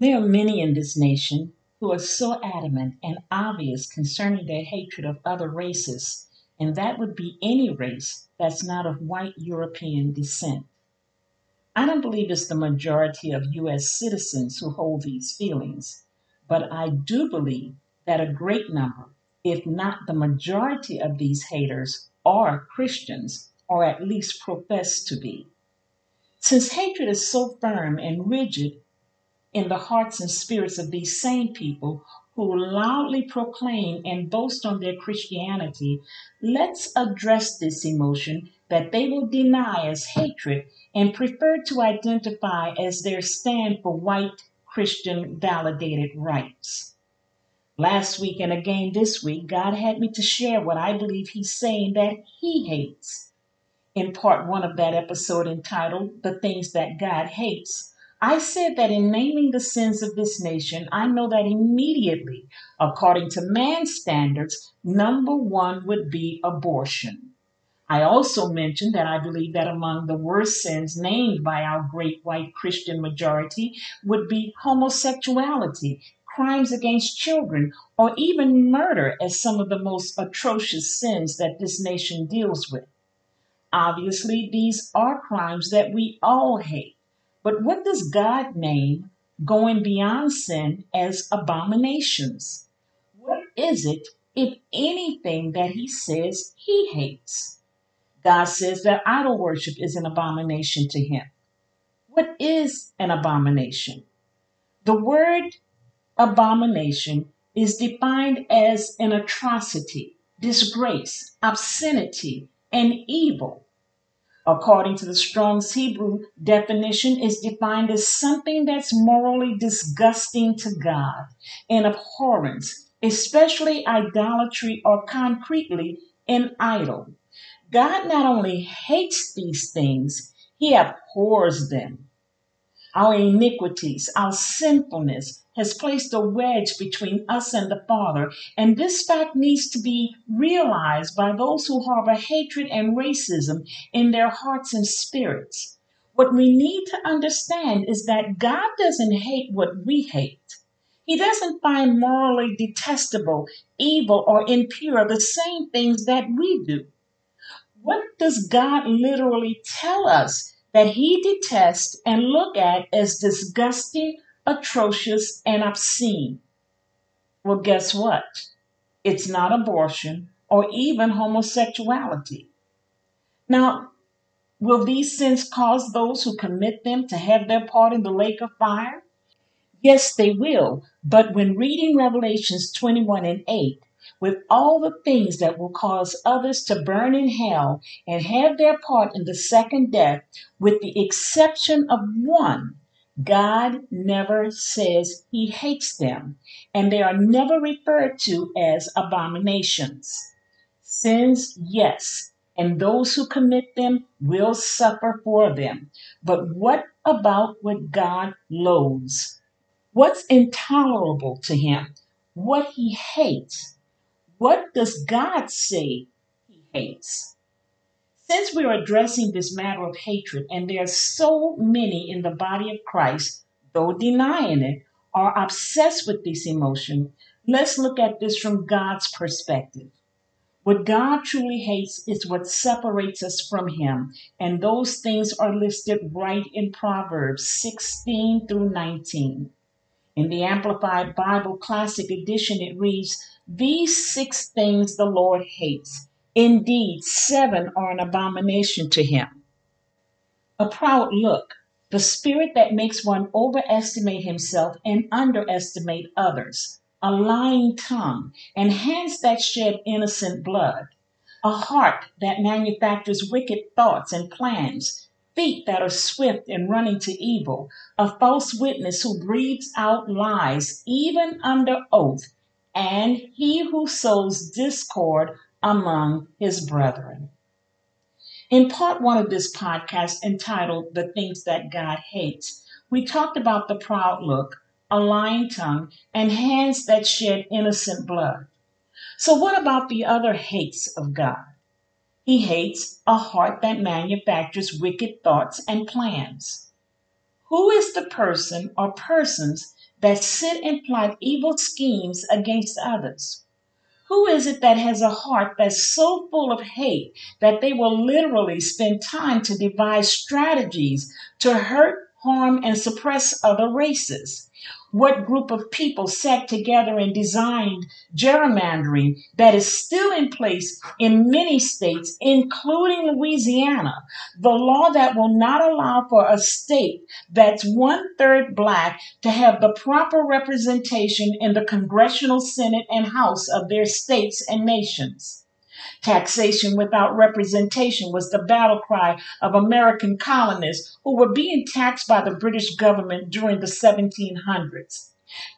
There are many in this nation who are so adamant and obvious concerning their hatred of other races, and that would be any race that's not of white European descent. I don't believe it's the majority of U.S. citizens who hold these feelings, but I do believe that a great number, if not the majority of these haters, are Christians, or at least profess to be. Since hatred is so firm and rigid in the hearts and spirits of these same people who loudly proclaim and boast on their Christianity, let's address this emotion that they will deny as hatred and prefer to identify as their stand for white Christian validated rights. Last week and again this week, God had me to share what I believe He's saying that He hates. In part one of that episode entitled The Things That God Hates, I said that in naming the sins of this nation, I know that immediately, according to man's standards, number one would be abortion. I also mentioned that I believe that among the worst sins named by our great white Christian majority would be homosexuality, crimes against children, or even murder as some of the most atrocious sins that this nation deals with. Obviously, these are crimes that we all hate. But what does God name going beyond sin as abominations? What is it, if anything, that He says He hates? God says that idol worship is an abomination to Him. What is an abomination? The word abomination is defined as an atrocity, disgrace, obscenity, and evil according to the Strong's Hebrew definition, is defined as something that's morally disgusting to God, an abhorrence, especially idolatry or concretely an idol. God not only hates these things, he abhors them. Our iniquities, our sinfulness has placed a wedge between us and the Father, and this fact needs to be realized by those who harbor hatred and racism in their hearts and spirits. What we need to understand is that God doesn't hate what we hate. He doesn't find morally detestable, evil, or impure the same things that we do. What does God literally tell us that he detests and look at as disgusting, atrocious, and obscene. Well, guess what? It's not abortion or even homosexuality. Now, will these sins cause those who commit them to have their part in the lake of fire? Yes, they will. But when reading Revelations 21 and 8, with all the things that will cause others to burn in hell and have their part in the second death, with the exception of one. God never says he hates them, and they are never referred to as abominations. Sins, yes, and those who commit them will suffer for them. But what about what God loathes? What's intolerable to him? What he hates? What does God say he hates? Since we're addressing this matter of hatred, and there are so many in the body of Christ, though denying it, are obsessed with this emotion, let's look at this from God's perspective. What God truly hates is what separates us from Him, and those things are listed right in Proverbs 16 through 19. In the Amplified Bible Classic Edition, it reads, these six things the Lord hates. Indeed, seven are an abomination to him. A proud look, the spirit that makes one overestimate himself and underestimate others, a lying tongue, and hands that shed innocent blood, a heart that manufactures wicked thoughts and plans, feet that are swift in running to evil, a false witness who breathes out lies even under oath, and he who sows discord among his brethren. In part one of this podcast entitled The Things That God Hates, we talked about the proud look, a lying tongue, and hands that shed innocent blood. So, what about the other hates of God? He hates a heart that manufactures wicked thoughts and plans. Who is the person or persons that sit and plot evil schemes against others? Who is it that has a heart that's so full of hate that they will literally spend time to devise strategies to hurt, harm, and suppress other races? What group of people sat together and designed gerrymandering that is still in place in many states, including Louisiana? The law that will not allow for a state that's one third black to have the proper representation in the congressional Senate and House of their states and nations. Taxation without representation was the battle cry of American colonists who were being taxed by the British government during the 1700s.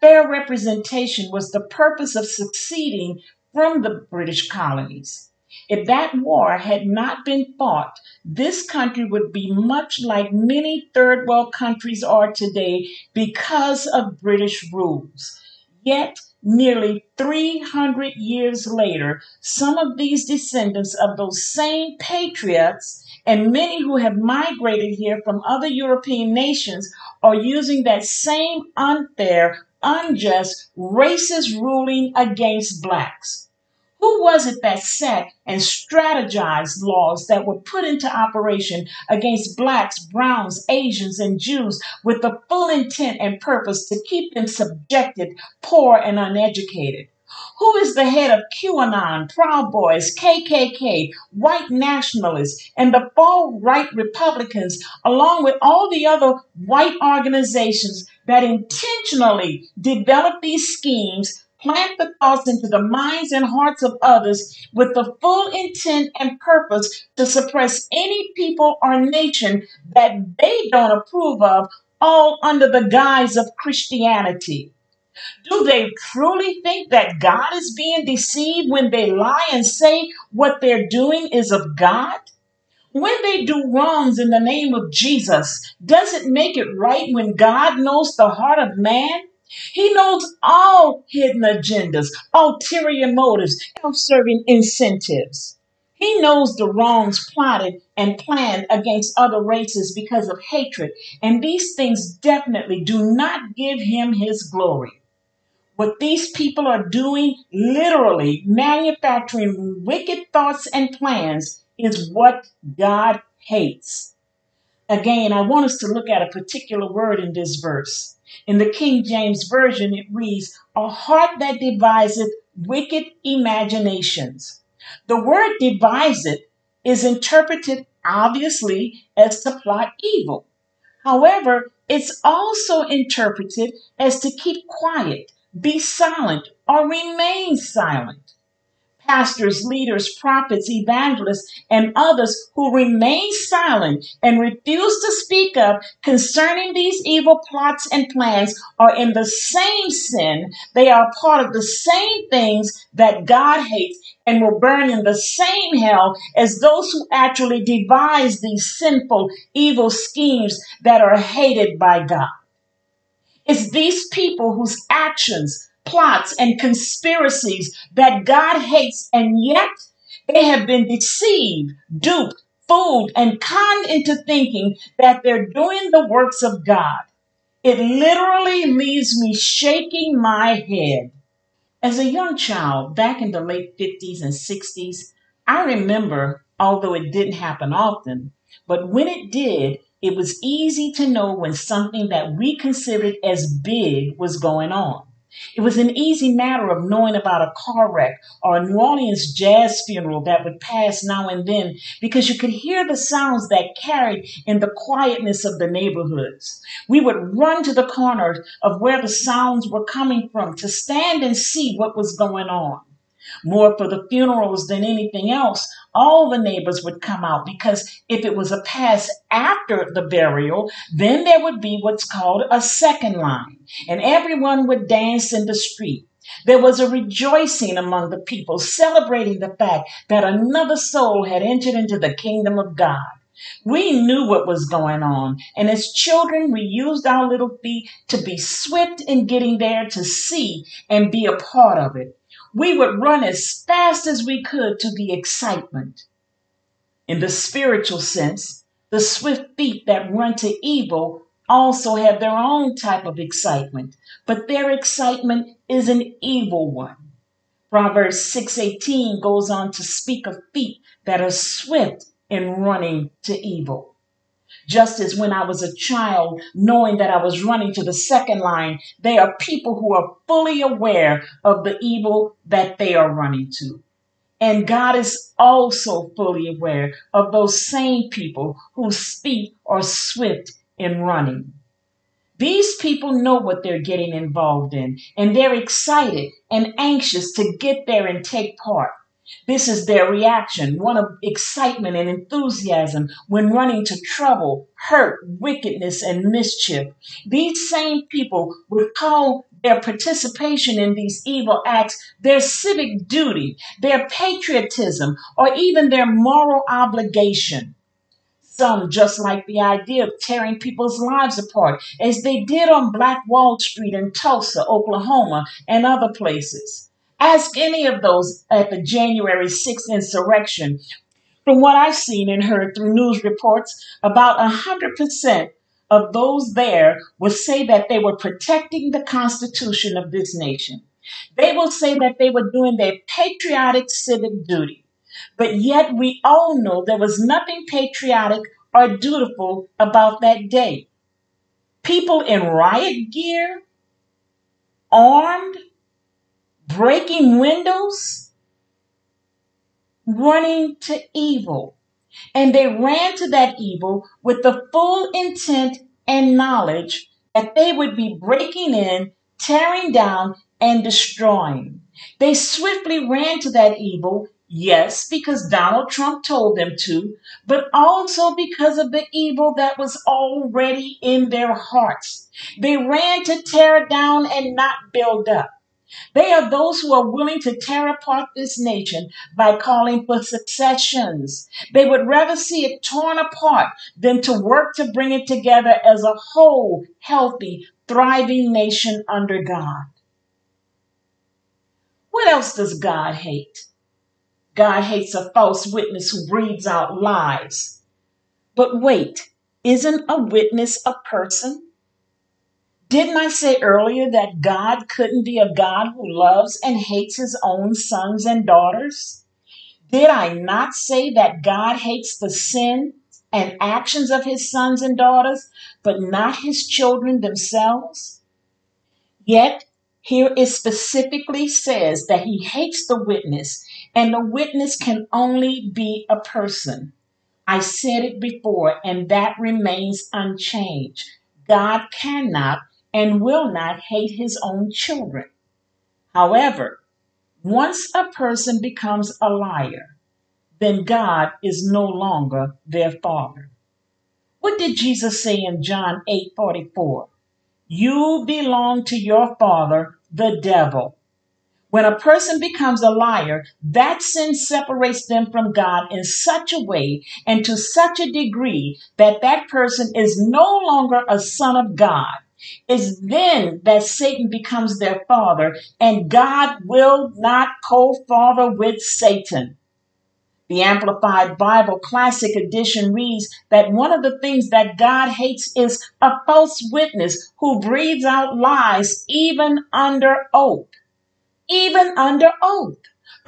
Fair representation was the purpose of succeeding from the British colonies. If that war had not been fought, this country would be much like many third world countries are today because of British rules. Yet Nearly 300 years later, some of these descendants of those same patriots and many who have migrated here from other European nations are using that same unfair, unjust, racist ruling against blacks. Who was it that sat and strategized laws that were put into operation against blacks, browns, Asians, and Jews with the full intent and purpose to keep them subjected, poor, and uneducated? Who is the head of QAnon, Proud Boys, KKK, white nationalists, and the far right Republicans, along with all the other white organizations that intentionally develop these schemes plant the thoughts into the minds and hearts of others with the full intent and purpose to suppress any people or nation that they don't approve of, all under the guise of Christianity. Do they truly think that God is being deceived when they lie and say what they're doing is of God? When they do wrongs in the name of Jesus, does it make it right when God knows the heart of man? He knows all hidden agendas, ulterior motives, self serving incentives. He knows the wrongs plotted and planned against other races because of hatred, and these things definitely do not give him his glory. What these people are doing, literally manufacturing wicked thoughts and plans, is what God hates. Again, I want us to look at a particular word in this verse. In the King James Version, it reads, A heart that deviseth wicked imaginations. The word deviseth is interpreted obviously as to plot evil. However, it's also interpreted as to keep quiet, be silent, or remain silent pastors, leaders, prophets, evangelists, and others who remain silent and refuse to speak up concerning these evil plots and plans are in the same sin. They are part of the same things that God hates and will burn in the same hell as those who actually devise these sinful, evil schemes that are hated by God. It's these people whose actions, plots and conspiracies that God hates, and yet they have been deceived, duped, fooled, and conned into thinking that they're doing the works of God. It literally leaves me shaking my head. As a young child, back in the late 50s and 60s, I remember, although it didn't happen often, but when it did, it was easy to know when something that we considered as big was going on. It was an easy matter of knowing about a car wreck or a New Orleans jazz funeral that would pass now and then because you could hear the sounds that carried in the quietness of the neighborhoods. We would run to the corners of where the sounds were coming from to stand and see what was going on more for the funerals than anything else, all the neighbors would come out because if it was a pass after the burial, then there would be what's called a second line, and everyone would dance in the street. There was a rejoicing among the people, celebrating the fact that another soul had entered into the kingdom of God. We knew what was going on, and as children, we used our little feet to be swift in getting there to see and be a part of it we would run as fast as we could to the excitement. In the spiritual sense, the swift feet that run to evil also have their own type of excitement, but their excitement is an evil one. Proverbs 6:18 goes on to speak of feet that are swift in running to evil. Just as when I was a child, knowing that I was running to the second line, they are people who are fully aware of the evil that they are running to. And God is also fully aware of those same people whose feet are swift in running. These people know what they're getting involved in, and they're excited and anxious to get there and take part. This is their reaction, one of excitement and enthusiasm when running to trouble, hurt, wickedness, and mischief. These same people would call their participation in these evil acts their civic duty, their patriotism, or even their moral obligation. Some just like the idea of tearing people's lives apart, as they did on Black Wall Street in Tulsa, Oklahoma, and other places. Ask any of those at the January 6th insurrection. From what I've seen and heard through news reports, about 100% of those there will say that they were protecting the Constitution of this nation. They will say that they were doing their patriotic civic duty. But yet we all know there was nothing patriotic or dutiful about that day. People in riot gear, armed, breaking windows, running to evil. And they ran to that evil with the full intent and knowledge that they would be breaking in, tearing down, and destroying. They swiftly ran to that evil, yes, because Donald Trump told them to, but also because of the evil that was already in their hearts. They ran to tear down and not build up. They are those who are willing to tear apart this nation by calling for successions. They would rather see it torn apart than to work to bring it together as a whole, healthy, thriving nation under God. What else does God hate? God hates a false witness who breathes out lies. But wait, isn't a witness a person? Didn't I say earlier that God couldn't be a God who loves and hates his own sons and daughters? Did I not say that God hates the sin and actions of his sons and daughters, but not his children themselves? Yet, here it specifically says that he hates the witness, and the witness can only be a person. I said it before, and that remains unchanged. God cannot and will not hate his own children. However, once a person becomes a liar, then God is no longer their father. What did Jesus say in John 8 44? You belong to your father, the devil. When a person becomes a liar, that sin separates them from God in such a way and to such a degree that that person is no longer a son of God it's then that Satan becomes their father, and God will not co father with Satan. The Amplified Bible Classic Edition reads that one of the things that God hates is a false witness who breathes out lies even under oath. Even under oath.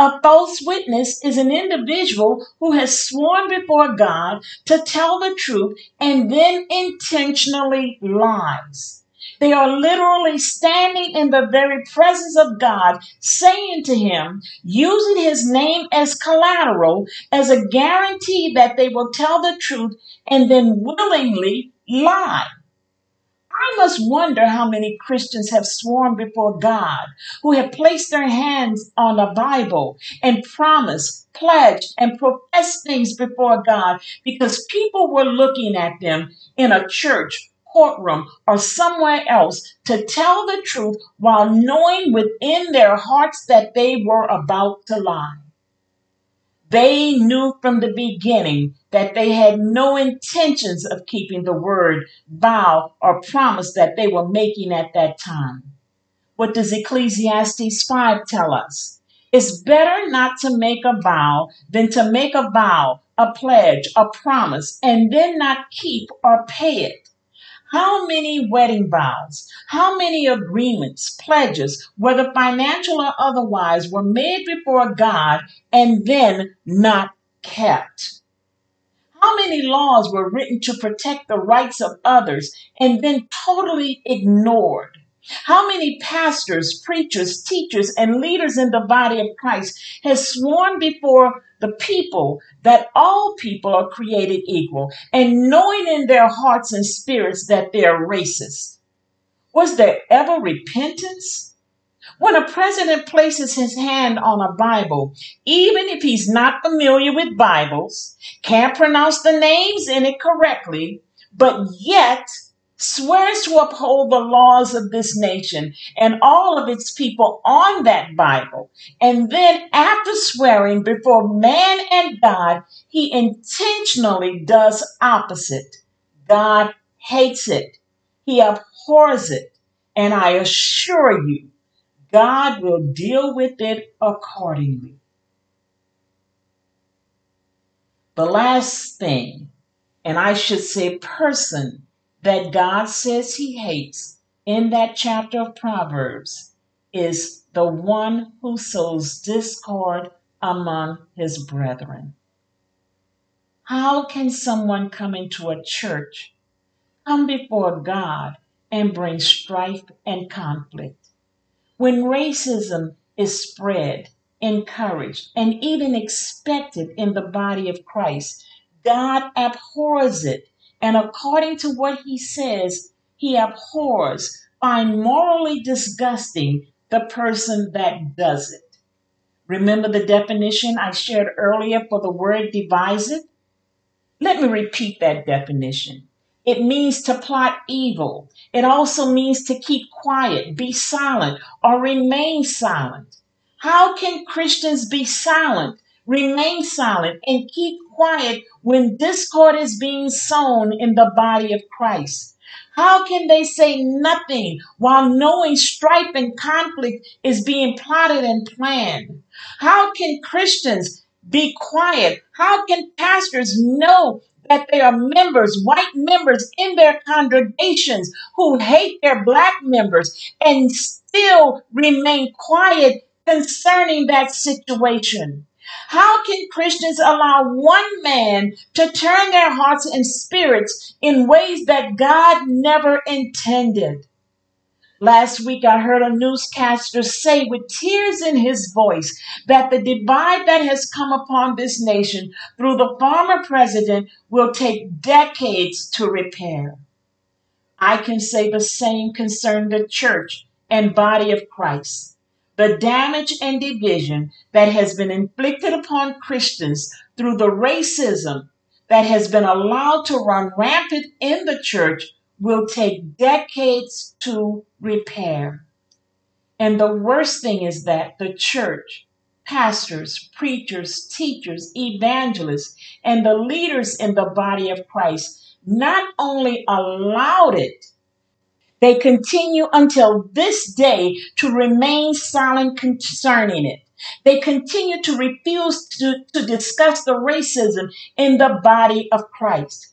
A false witness is an individual who has sworn before God to tell the truth and then intentionally lies. They are literally standing in the very presence of God, saying to Him, using His name as collateral, as a guarantee that they will tell the truth and then willingly lie. I must wonder how many Christians have sworn before God, who have placed their hands on the Bible and promised, pledged, and professed things before God because people were looking at them in a church courtroom or somewhere else to tell the truth while knowing within their hearts that they were about to lie. They knew from the beginning that they had no intentions of keeping the word, vow, or promise that they were making at that time. What does Ecclesiastes 5 tell us? It's better not to make a vow than to make a vow, a pledge, a promise, and then not keep or pay it. How many wedding vows, how many agreements, pledges, whether financial or otherwise, were made before God and then not kept? How many laws were written to protect the rights of others and then totally ignored? How many pastors, preachers, teachers, and leaders in the body of Christ has sworn before the people that all people are created equal and knowing in their hearts and spirits that they are racist? Was there ever repentance? When a president places his hand on a Bible, even if he's not familiar with Bibles, can't pronounce the names in it correctly, but yet swears to uphold the laws of this nation and all of its people on that Bible. And then, after swearing before man and God, he intentionally does opposite. God hates it, he abhors it. And I assure you, God will deal with it accordingly. The last thing, and I should say person, that God says he hates in that chapter of Proverbs is the one who sows discord among his brethren. How can someone come into a church, come before God, and bring strife and conflict? When racism is spread, encouraged, and even expected in the body of Christ, God abhors it and according to what he says, he abhors, find morally disgusting the person that does it. Remember the definition I shared earlier for the word deviseth? Let me repeat that definition. It means to plot evil. It also means to keep quiet, be silent, or remain silent. How can Christians be silent, remain silent, and keep quiet when discord is being sown in the body of Christ? How can they say nothing while knowing strife and conflict is being plotted and planned? How can Christians be quiet? How can pastors know that there are members, white members in their congregations who hate their black members and still remain quiet concerning that situation? How can Christians allow one man to turn their hearts and spirits in ways that God never intended? Last week, I heard a newscaster say with tears in his voice that the divide that has come upon this nation through the former president will take decades to repair. I can say the same concerning the church and body of Christ the damage and division that has been inflicted upon Christians through the racism that has been allowed to run rampant in the church will take decades to repair. And the worst thing is that the church, pastors, preachers, teachers, evangelists, and the leaders in the body of Christ not only allowed it, they continue until this day to remain silent concerning it. They continue to refuse to, to discuss the racism in the body of Christ.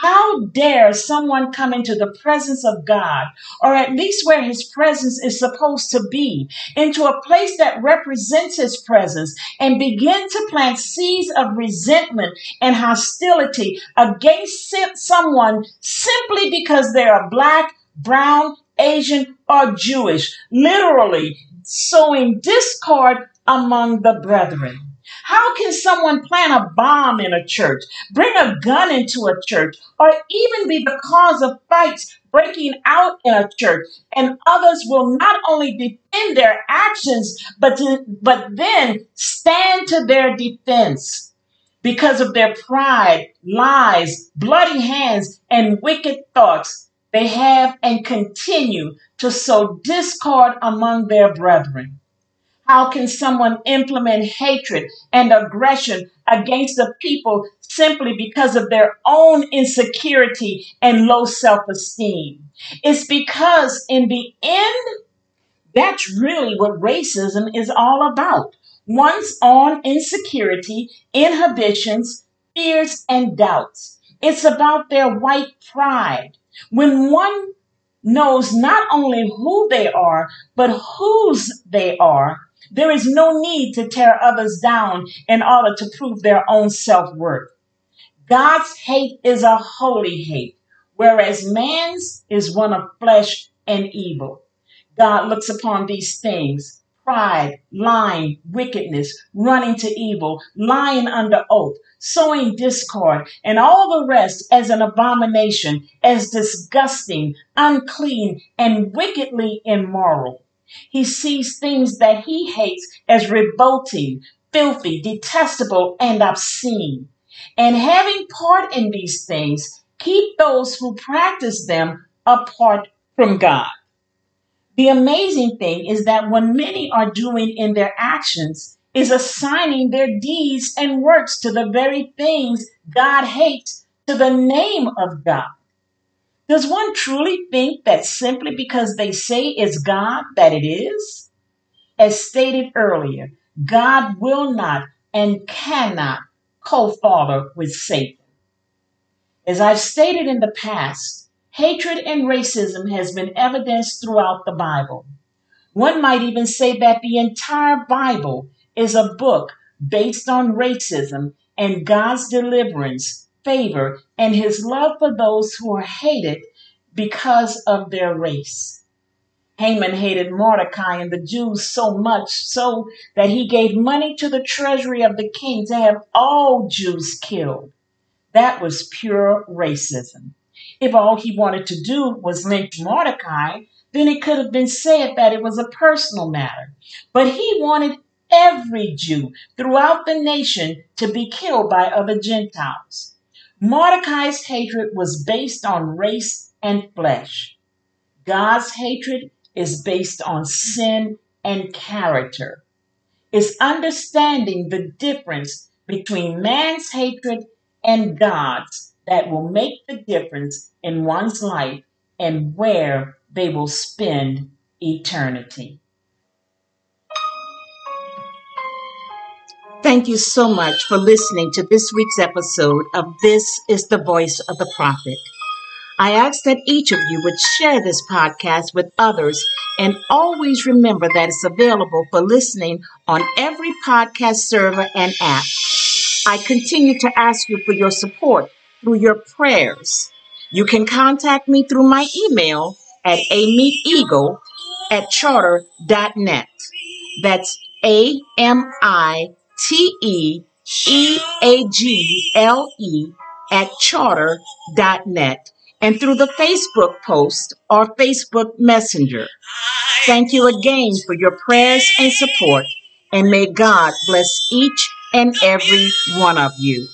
How dare someone come into the presence of God, or at least where his presence is supposed to be, into a place that represents his presence, and begin to plant seeds of resentment and hostility against someone simply because they are black, brown, Asian, or Jewish, literally sowing discord among the brethren. How can someone plant a bomb in a church, bring a gun into a church, or even be the cause of fights breaking out in a church? And others will not only defend their actions, but, to, but then stand to their defense because of their pride, lies, bloody hands, and wicked thoughts they have and continue to sow discord among their brethren. How can someone implement hatred and aggression against the people simply because of their own insecurity and low self esteem? It's because, in the end, that's really what racism is all about. One's own insecurity, inhibitions, fears, and doubts. It's about their white pride When one knows not only who they are, but whose they are, there is no need to tear others down in order to prove their own self worth. God's hate is a holy hate, whereas man's is one of flesh and evil. God looks upon these things pride, lying, wickedness, running to evil, lying under oath, sowing discord, and all the rest as an abomination, as disgusting, unclean, and wickedly immoral. He sees things that he hates as revolting, filthy, detestable, and obscene. And having part in these things, keep those who practice them apart from God. The amazing thing is that what many are doing in their actions is assigning their deeds and works to the very things God hates to the name of God. Does one truly think that simply because they say it's God that it is? As stated earlier, God will not and cannot co-father with Satan. As I've stated in the past, Hatred and racism has been evidenced throughout the Bible. One might even say that the entire Bible is a book based on racism and God's deliverance, favor, and his love for those who are hated because of their race. Haman hated Mordecai and the Jews so much so that he gave money to the treasury of the king to have all Jews killed. That was pure racism. If all he wanted to do was lynch Mordecai, then it could have been said that it was a personal matter. But he wanted every Jew throughout the nation to be killed by other Gentiles. Mordecai's hatred was based on race and flesh. God's hatred is based on sin and character. It's understanding the difference between man's hatred and God's that will make the difference in one's life and where they will spend eternity. Thank you so much for listening to this week's episode of This is the Voice of the Prophet. I ask that each of you would share this podcast with others and always remember that it's available for listening on every podcast server and app. I continue to ask you for your support through your prayers. You can contact me through my email at amiteeagle at charter.net. That's A M I T E E A G L E at charter.net and through the Facebook post or Facebook Messenger. Thank you again for your prayers and support, and may God bless each and every one of you.